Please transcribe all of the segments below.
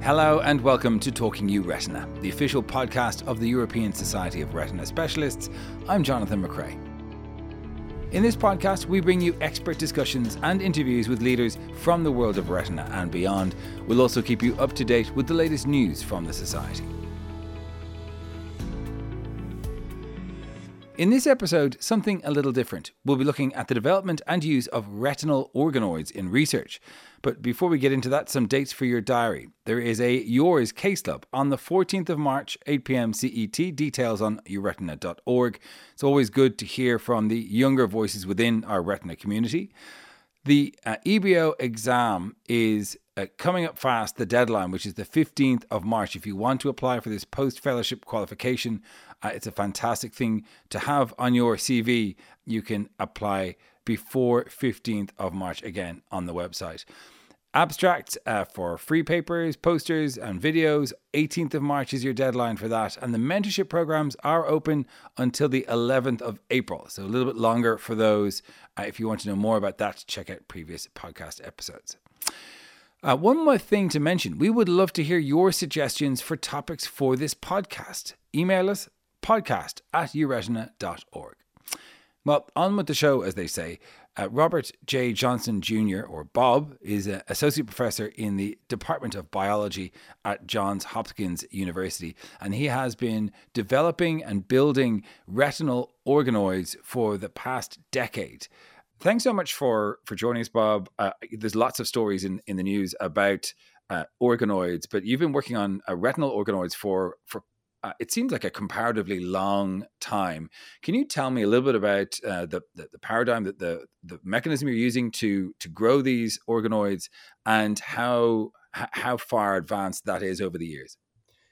Hello and welcome to Talking EURETINA, the official podcast of the European Society of Retina Specialists. I'm Jonathan McCrea. In this podcast, we bring you expert discussions and interviews with leaders from the world of retina and beyond. We'll also keep you up to date with the latest news from the Society. In this episode, something a little different. We'll be looking at the development and use of retinal organoids in research. But before we get into that, some dates for your diary. There is a Yours Case Club on the 14th of March, 8 pm CET. Details on euretina.org. It's always good to hear from the younger voices within our retina community. The uh, EBO exam is uh, coming up fast, the deadline, which is the 15th of March. If you want to apply for this post fellowship qualification, uh, it's a fantastic thing to have on your CV. You can apply before 15th of March again on the website. Abstracts uh, for free papers, posters, and videos. 18th of March is your deadline for that. And the mentorship programs are open until the 11th of April. So a little bit longer for those. Uh, if you want to know more about that, check out previous podcast episodes. Uh, one more thing to mention we would love to hear your suggestions for topics for this podcast. Email us podcast at euretina.org. Well, on with the show, as they say. Uh, Robert J. Johnston Jr., or Bob, is an associate professor in the Department of Biology at Johns Hopkins University, and he has been developing and building retinal organoids for the past decade. Thanks so much for for joining us, Bob. Uh, there's lots of stories in, in the news about uh, organoids, but you've been working on uh, retinal organoids for for uh, it seems like a comparatively long time. Can you tell me a little bit about uh, the, the, the paradigm that the the mechanism you're using to to grow these organoids and how how far advanced that is over the years?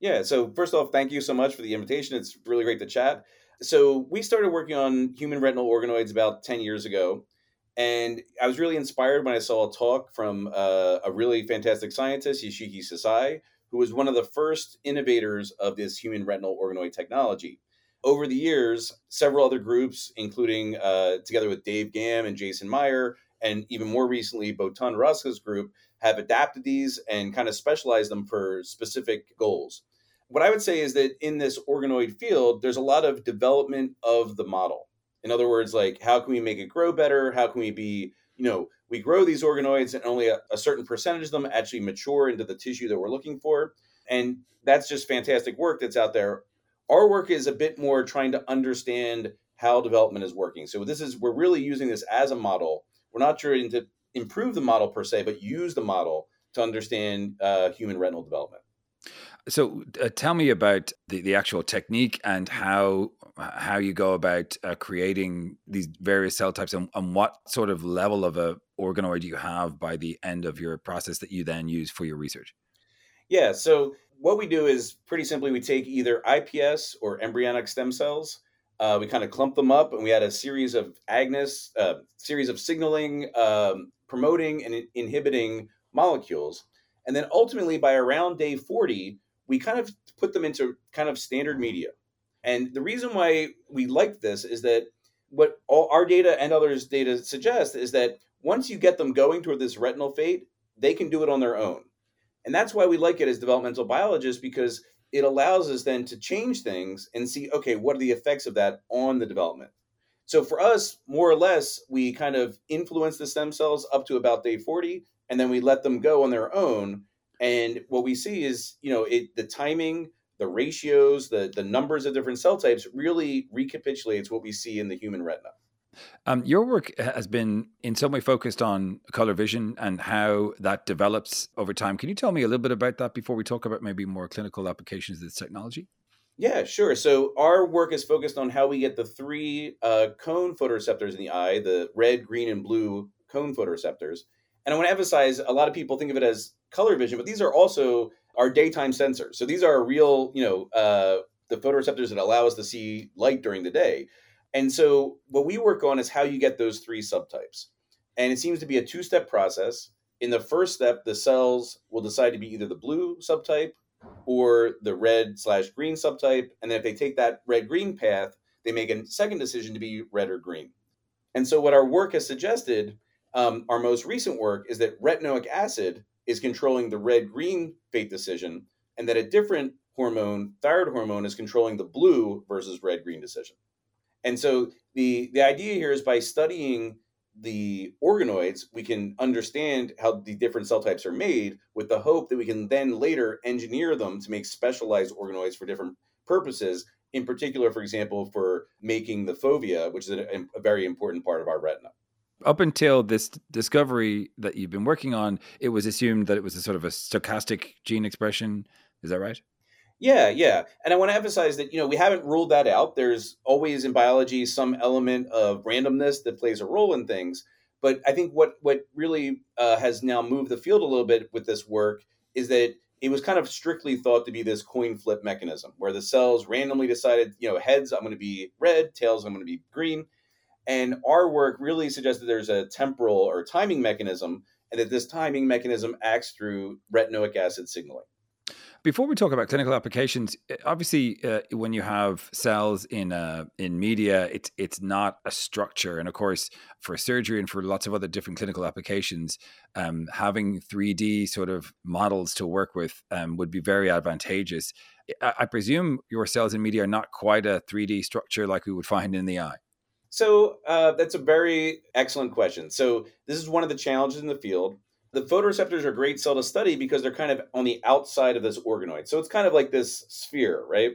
Yeah. So first off, thank you so much for the invitation. It's really great to chat. So we started working on human retinal organoids about ten years ago. And I was really inspired when I saw a talk from uh, a really fantastic scientist, Yoshiki Sasai, who was one of the first innovators of this human retinal organoid technology. Over the years, several other groups, including uh, together with Dave Gamm and Jason Meyer, and even more recently, Botond Roska's group, have adapted these and kind of specialized them for specific goals. What I would say is that in this organoid field, there's a lot of development of the model. In other words, like how can we make it grow better? How can we be, you know, we grow these organoids and only a, a certain percentage of them actually mature into the tissue that we're looking for. And that's just fantastic work that's out there. Our work is a bit more trying to understand how development is working. So this is we're really using this as a model. We're not trying to improve the model per se, but use the model to understand uh, human retinal development. So, uh, tell me about the, the actual technique and how how you go about uh, creating these various cell types, and, and, what sort of level of a organoid you have by the end of your process that you then use for your research. Yeah. So, what we do is pretty simply we take either iPS or embryonic stem cells. Uh, we kind of clump them up, and we add a series of agnes uh, series of signaling, um, promoting, and inhibiting molecules. And then ultimately, by around day 40, we kind of put them into kind of standard media. And the reason why we like this is that what all our data and others' data suggest is that once you get them going toward this retinal fate, they can do it on their own. And that's why we like it as developmental biologists because it allows us then to change things and see, okay, what are the effects of that on the development? So for us, more or less, we kind of influence the stem cells up to about day 40, and then we let them go on their own and what we see is, you know, it the timing, the ratios, the the numbers of different cell types really recapitulates what we see in the human retina. Um, your work has been in some way focused on color vision and how that develops over time. Can you tell me a little bit about that before we talk about maybe more clinical applications of this technology? Yeah, sure. So our work is focused on how we get the three uh, cone photoreceptors in the eye: the red, green, and blue cone photoreceptors. And I want to emphasize: a lot of people think of it as color vision, but these are also our daytime sensors. So these are real, you know, uh, the photoreceptors that allow us to see light during the day. And so what we work on is how you get those three subtypes. And it seems to be a two step process. In the first step, the cells will decide to be either the blue subtype or the red slash green subtype. And then if they take that red green path, they make a second decision to be red or green. And so what our work has suggested, um, our most recent work, is that retinoic acid is controlling the red green fate decision, and that a different hormone, thyroid hormone, is controlling the blue versus red green decision. And so the the idea here is by studying the organoids, we can understand how the different cell types are made with the hope that we can then later engineer them to make specialized organoids for different purposes. In particular, for example, for making the fovea, which is a, a very important part of our retina up until this discovery that you've been working on, it was assumed that it was a sort of a stochastic gene expression. Is that right? Yeah, yeah. And I want to emphasize that, you know, we haven't ruled that out. There's always in biology some element of randomness that plays a role in things. But I think what what really uh, has now moved the field a little bit with this work is that it was kind of strictly thought to be this coin flip mechanism where the cells randomly decided, you know, heads, I'm going to be red, tails, I'm going to be green. And our work really suggests that there's a temporal or timing mechanism and that this timing mechanism acts through retinoic acid signaling. Before we talk about clinical applications, eh, obviously, uh, when you have cells in uh, in media, it's it's not a structure, and of course, for surgery and for lots of other different clinical applications, um, having three D sort of models to work with um, would be very advantageous. I, I presume your cells in media are not quite a three D structure like we would find in the eye. So uh, that's a very excellent question. So this is one of the challenges in the field the photoreceptors are a great cell to study because they're kind of on the outside of this organoid. So it's kind of like this sphere, right?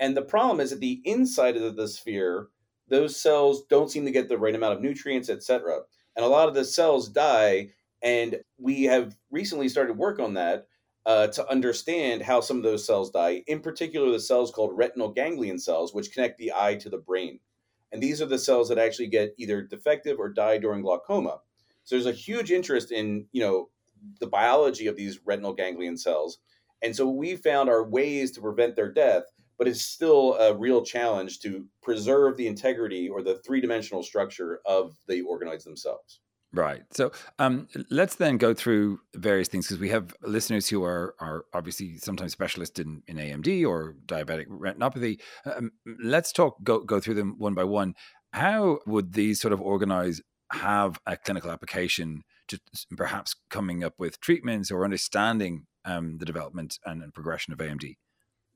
And the problem is that the inside of the sphere, those cells don't seem to get the right amount of nutrients, etc. And a lot of the cells die. And we have recently started work on that uh, to understand how some of those cells die. In particular, the cells called retinal ganglion cells, which connect the eye to the brain. And these are the cells that actually get either defective or die during glaucoma. So there's a huge interest in, you know, the biology of these retinal ganglion cells. And so we found our ways to prevent their death, but it's still a real challenge to preserve the integrity or the three dimensional structure of the organoids themselves. Right. So um, let's then go through various things because we have listeners who are are obviously sometimes specialists in, in AMD or diabetic retinopathy. Um, let's talk go go through them one by one. How would these sort of organoids have a clinical application to perhaps coming up with treatments or understanding um, the development and, and progression of AMD?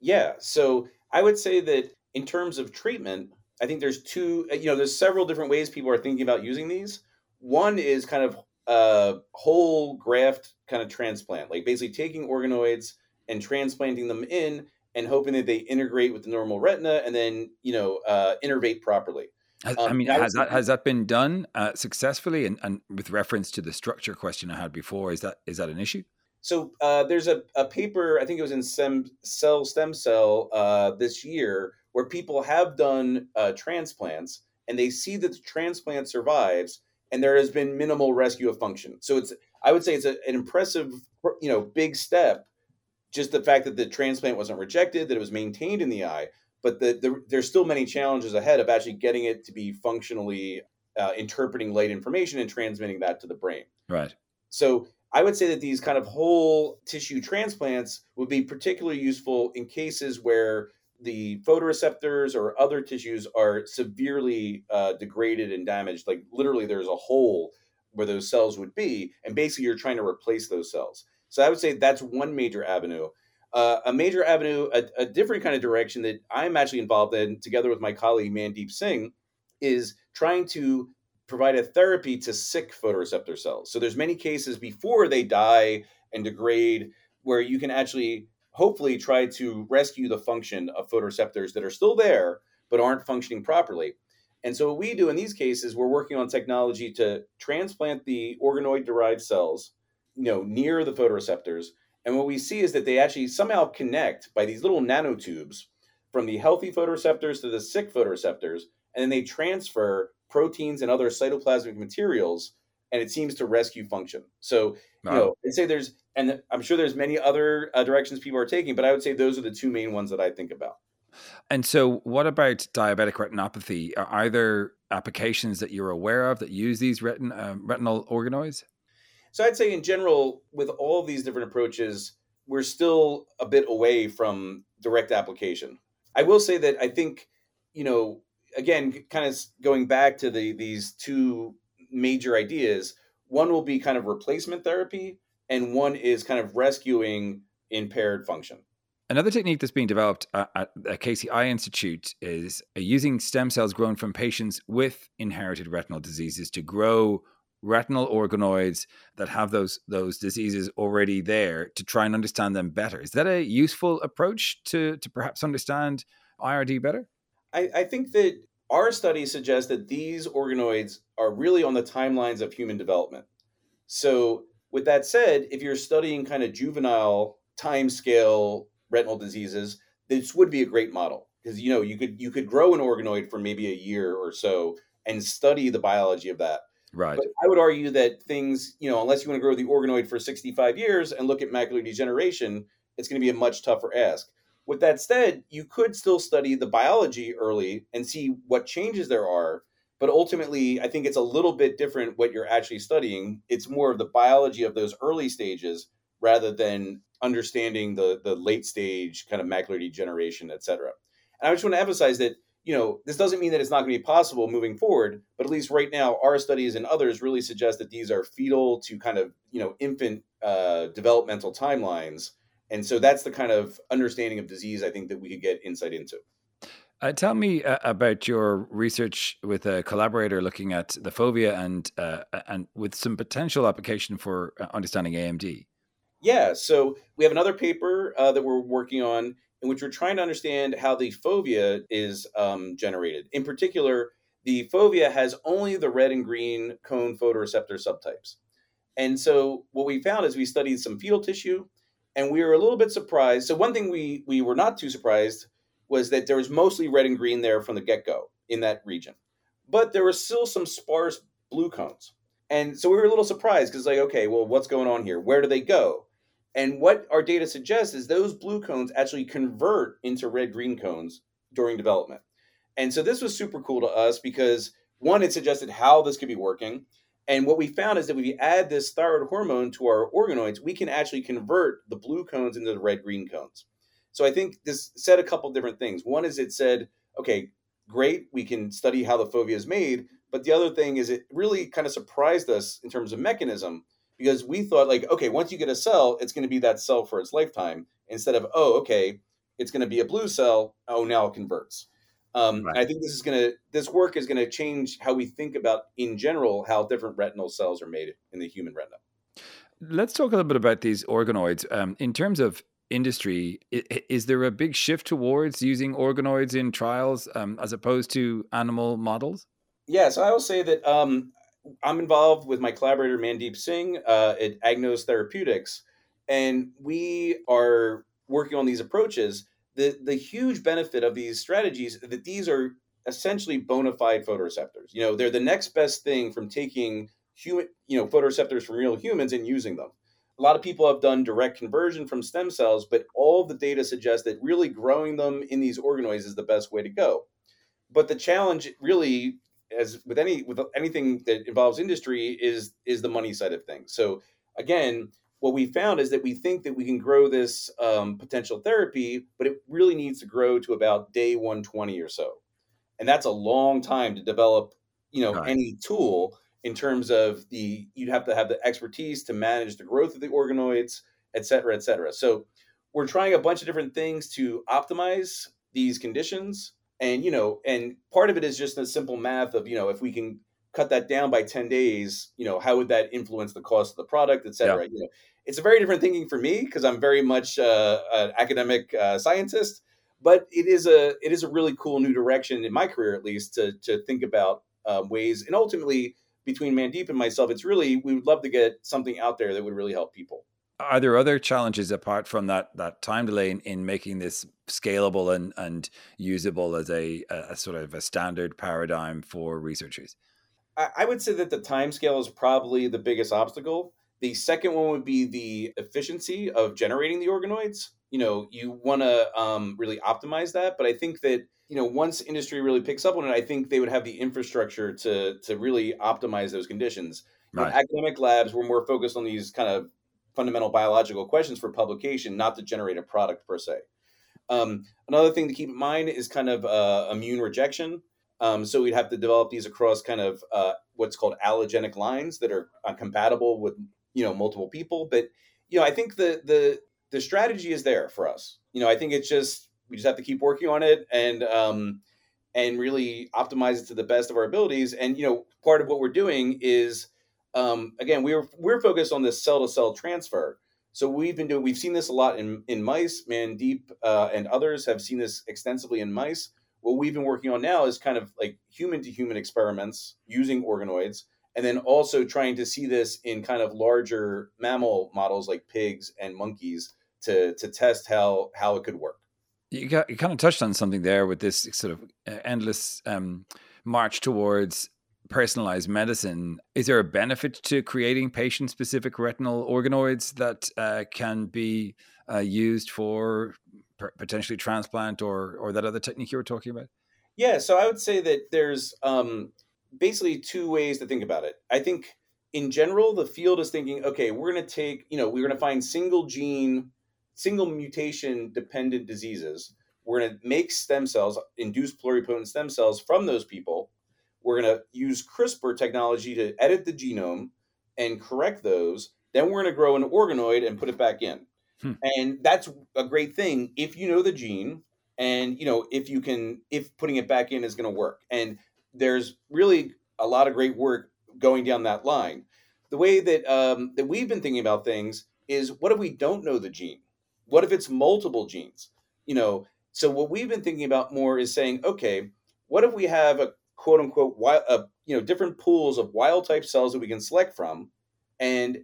Yeah. So I would say that in terms of treatment, I think there's two, uh, you know, there's several different ways people are thinking about using these. One is kind of a whole graft kind of transplant, like basically taking organoids and transplanting them in and hoping that they integrate with the normal retina and then, you know, uh, innervate properly. Um, I mean, has that has that been done uh, successfully? And, and with reference to the structure question I had before, is that is that an issue? So uh, there's a, a paper, I think it was in Stem Cell Stem Cell uh, this year, where people have done uh, transplants and they see that the transplant survives, and there has been minimal rescue of function. So it's I would say it's a, an impressive, you know, big step. Just the fact that the transplant wasn't rejected, that it was maintained in the eye, but the, the, there's still many challenges ahead of actually getting it to be functionally uh, interpreting light information and transmitting that to the brain. Right. So I would say that these kind of whole tissue transplants would be particularly useful in cases where the photoreceptors or other tissues are severely uh, degraded and damaged. Like literally, there's a hole where those cells would be, and basically, you're trying to replace those cells. So I would say that's one major avenue. Uh, a major avenue, a, a, different kind of direction that I'm actually involved in, together with my colleague Mandeep Singh, is trying to provide a therapy to sick photoreceptor cells. So there's many cases before they die and degrade where you can actually hopefully try to rescue the function of photoreceptors that are still there but aren't functioning properly. And so what we do in these cases, we're working on technology to transplant the organoid derived cells, you know, near the photoreceptors and what we see is that they actually somehow connect by these little nanotubes from the healthy photoreceptors to the sick photoreceptors, and then they transfer proteins and other cytoplasmic materials, and it seems to rescue function. So, wow. you know, I'd say there's, and I'm sure there's many other uh, directions people are taking, but I would say those are the two main ones that I think about. And so, what about diabetic retinopathy? Are there applications that you're aware of that use these retin, uh, retinal organoids? So I'd say in general, with all of these different approaches, we're still a bit away from direct application. I will say that I think, you know, again, kind of going back to the these two major ideas, one will be kind of replacement therapy, and one is kind of rescuing impaired function. Another technique that's being developed at the Eye Institute is uh, using stem cells grown from patients with inherited retinal diseases to grow retinal organoids that have those those diseases already there to try and understand them better. Is that a useful approach to to perhaps understand IRD better? I, I think that our studies suggest that these organoids are really on the timelines of human development. So, with that said, if you're studying kind of juvenile time scale retinal diseases, this would be a great model because you know you could you could grow an organoid for maybe a year or so and study the biology of that. Right. But I would argue that things, you know, unless you want to grow the organoid for 65 years and look at macular degeneration, it's going to be a much tougher ask. With that said, you could still study the biology early and see what changes there are. But ultimately, I think it's a little bit different what you're actually studying. It's more of the biology of those early stages rather than understanding the the late stage kind of macular degeneration, et cetera. And I just want to emphasize that you know this doesn't mean that it's not going to be possible moving forward, but at least right now, our studies and others really suggest that these are fetal to kind of you know infant uh, developmental timelines and so that's the kind of understanding of disease I think that we could get insight into. Uh, tell me uh, about your research with a collaborator looking at the fovea and uh, and with some potential application for uh, understanding AMD. Yeah, so we have another paper uh, that we're working on in which we're trying to understand how the fovea is um, generated. In particular, the fovea has only the red and green cone photoreceptor subtypes. And so what we found is we studied some fetal tissue and we were a little bit surprised. So one thing we we were not too surprised was that there was mostly red and green there from the get go in that region, but there were still some sparse blue cones, and so we were a little surprised because like, okay, well, what's going on here? Where do they go? And what our data suggests is those blue cones actually convert into red green cones during development. And so this was super cool to us because one, it suggested how this could be working. And what we found is that if we add this thyroid hormone to our organoids, we can actually convert the blue cones into the red green cones. So I think this said a couple different things. One is it said, okay, great, we can study how the fovea is made. But the other thing is it really kind of surprised us in terms of mechanism because we thought, like, okay, once you get a cell, it's going to be that cell for its lifetime instead of, oh, okay, it's going to be a blue cell. Oh, now it converts. Um, right. I think this is going to this work is going to change how we think about in general how different retinal cells are made in the human retina. Let's talk a little bit about these organoids um, in terms of industry. Is there a big shift towards using organoids in trials um, as opposed to animal models? Yes, I will say that um, I'm involved with my collaborator Mandeep Singh uh, at Agnos Therapeutics, and we are working on these approaches the the huge benefit of these strategies that these are essentially bona fide photoreceptors. You know, they're the next best thing from taking human, you know, photoreceptors from real humans and using them. A lot of people have done direct conversion from stem cells, but all the data suggests that really growing them in these organoids is the best way to go. But the challenge really as with any with anything that involves industry is is the money side of things. So again, what we found is that we think that we can grow this um, potential therapy, but it really needs to grow to about day 120 or so. And that's a long time to develop, you know, right. any tool in terms of the, you'd have to have the expertise to manage the growth of the organoids, et cetera, et cetera. So we're trying a bunch of different things to optimize these conditions. And, you know, and part of it is just a simple math of, you know, if we can cut that down by 10 days, you know, how would that influence the cost of the product, et cetera? Yeah. You know, it's a very different thinking for me because I'm very much uh, an academic uh, scientist, but it is a it is a really cool new direction in my career, at least, to to think about uh, ways. And ultimately, between Mandeep and myself, it's really we would love to get something out there that would really help people. Are there other challenges apart from that that time delay in, in making this scalable and and usable as a, a sort of a standard paradigm for researchers? I would say that the time scale is probably the biggest obstacle. The second one would be the efficiency of generating the organoids. You know, you want to um, really optimize that, but I think that you know once industry really picks up on it, I think they would have the infrastructure to to really optimize those conditions. Academic labs were more focused on these kind of fundamental biological questions for publication, not to generate a product per se. Um, another thing to keep in mind is kind of uh, immune rejection. Um, so we'd have to develop these across kind of uh, what's called allogenic lines that are uh, compatible with you know multiple people. But you know, I think the the the strategy is there for us. You know, I think it's just we just have to keep working on it and um, and really optimize it to the best of our abilities. And you know, part of what we're doing is um, again we're we're focused on this cell to cell transfer. So we've been doing we've seen this a lot in in mice. Mandeep uh, and others have seen this extensively in mice. What we've been working on now is kind of like human to human experiments using organoids and then also trying to see this in kind of larger mammal models like pigs and monkeys to to test how how it could work. You, got, you kind of touched on something there with this sort of uh, endless um, march towards personalized medicine. Is there a benefit to creating patient specific retinal organoids that uh, can be uh, used for potentially transplant or or that other technique you were talking about? Yeah, so I would say that there's um, basically two ways to think about it. I think in general, the field is thinking, okay, we're going to take, you know, we're going to find single gene, single mutation dependent diseases. We're going to make stem cells, induce pluripotent stem cells from those people. We're going to use CRISPR technology to edit the genome and correct those. Then we're going to grow an organoid and put it back in. Hmm. And that's a great thing if you know the gene and you know if you can if putting it back in is going to work. And there's really a lot of great work going down that line. The way that um, that we've been thinking about things is what if we don't know the gene? What if it's multiple genes? You know, so what we've been thinking about more is saying, okay, what if we have a quote unquote wild, uh, you know, different pools of wild type cells that we can select from, and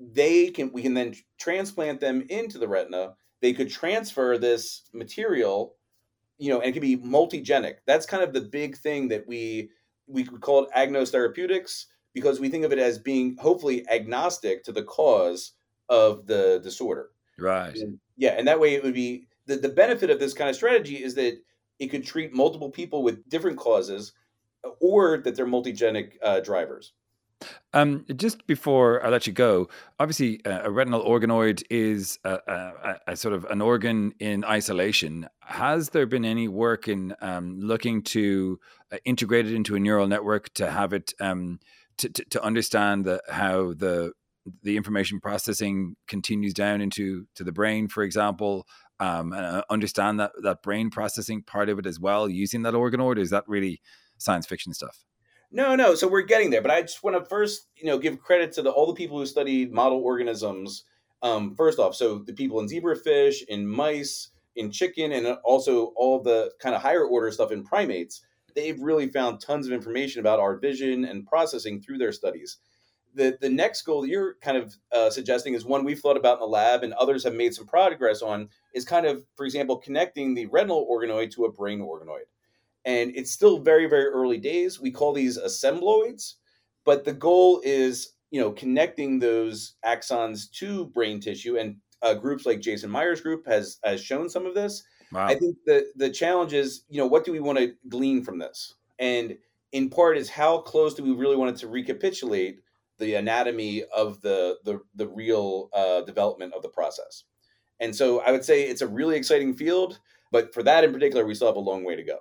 they can we can then transplant them into the retina. They could transfer this material you know, and it can be multigenic. That's kind of the big thing that we we could call it agnos therapeutics because we think of it as being hopefully agnostic to the cause of the disorder. Right. And, yeah, and that way it would be the, the benefit of this kind of strategy is that it could treat multiple people with different causes or that they're multigenic uh, drivers. Um, just before I let you go, obviously, uh, a retinal organoid is a, a, a, sort of an organ in isolation. Has there been any work in um, looking to uh, integrate it into a neural network to have it um, to, to, to, understand the, how the the information processing continues down into to the brain, for example, um, and uh, understand that that brain processing part of it as well using that organoid? Is that really science fiction stuff? No, no. So we're getting there, but I just want to first, you know, give credit to the, all the people who studied model organisms. Um, first off, so the people in zebrafish, in mice, in chicken, and also all the kind of higher order stuff in primates. They've really found tons of information about our vision and processing through their studies. The the next goal that you're kind of uh, suggesting is one we've thought about in the lab, and others have made some progress on. Is kind of, for example, connecting the retinal organoid to a brain organoid and it's still very very early days. We call these assembloids but the goal is you know connecting those axons to brain tissue and uh, groups like jason meyer's group has has shown some of this. Wow. i think the the challenge is you know what do we want to glean from this? And in part is how close do we really want it to recapitulate the anatomy of the the, the real uh, development of the process? And so i would say it's a really exciting field but for that in particular we still have a long way to go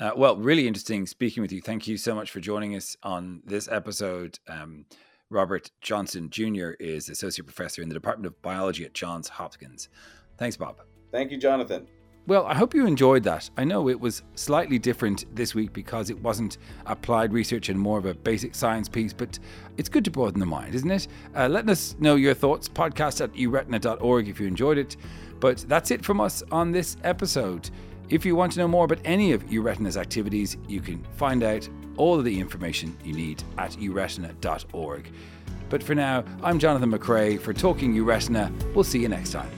uh, well, really interesting speaking with you. Thank you so much for joining us on this episode. Um, Robert Johnston Jr. is associate professor in the Department of Biology at Johns Hopkins. Thanks, Bob. Thank you, Jonathan. Well, I hope you enjoyed that. I know it was slightly different this week because it wasn't applied research and more of a basic science piece, but it's good to broaden the mind, isn't it? Uh, let us know your thoughts. Podcast at euretina.org if you enjoyed it. But that's it from us on this episode. If you want to know more about any of EURETINA's activities, you can find out all of the information you need at euretina.org. But for now, I'm Jonathan McCrea for Talking EURETINA. We'll see you next time.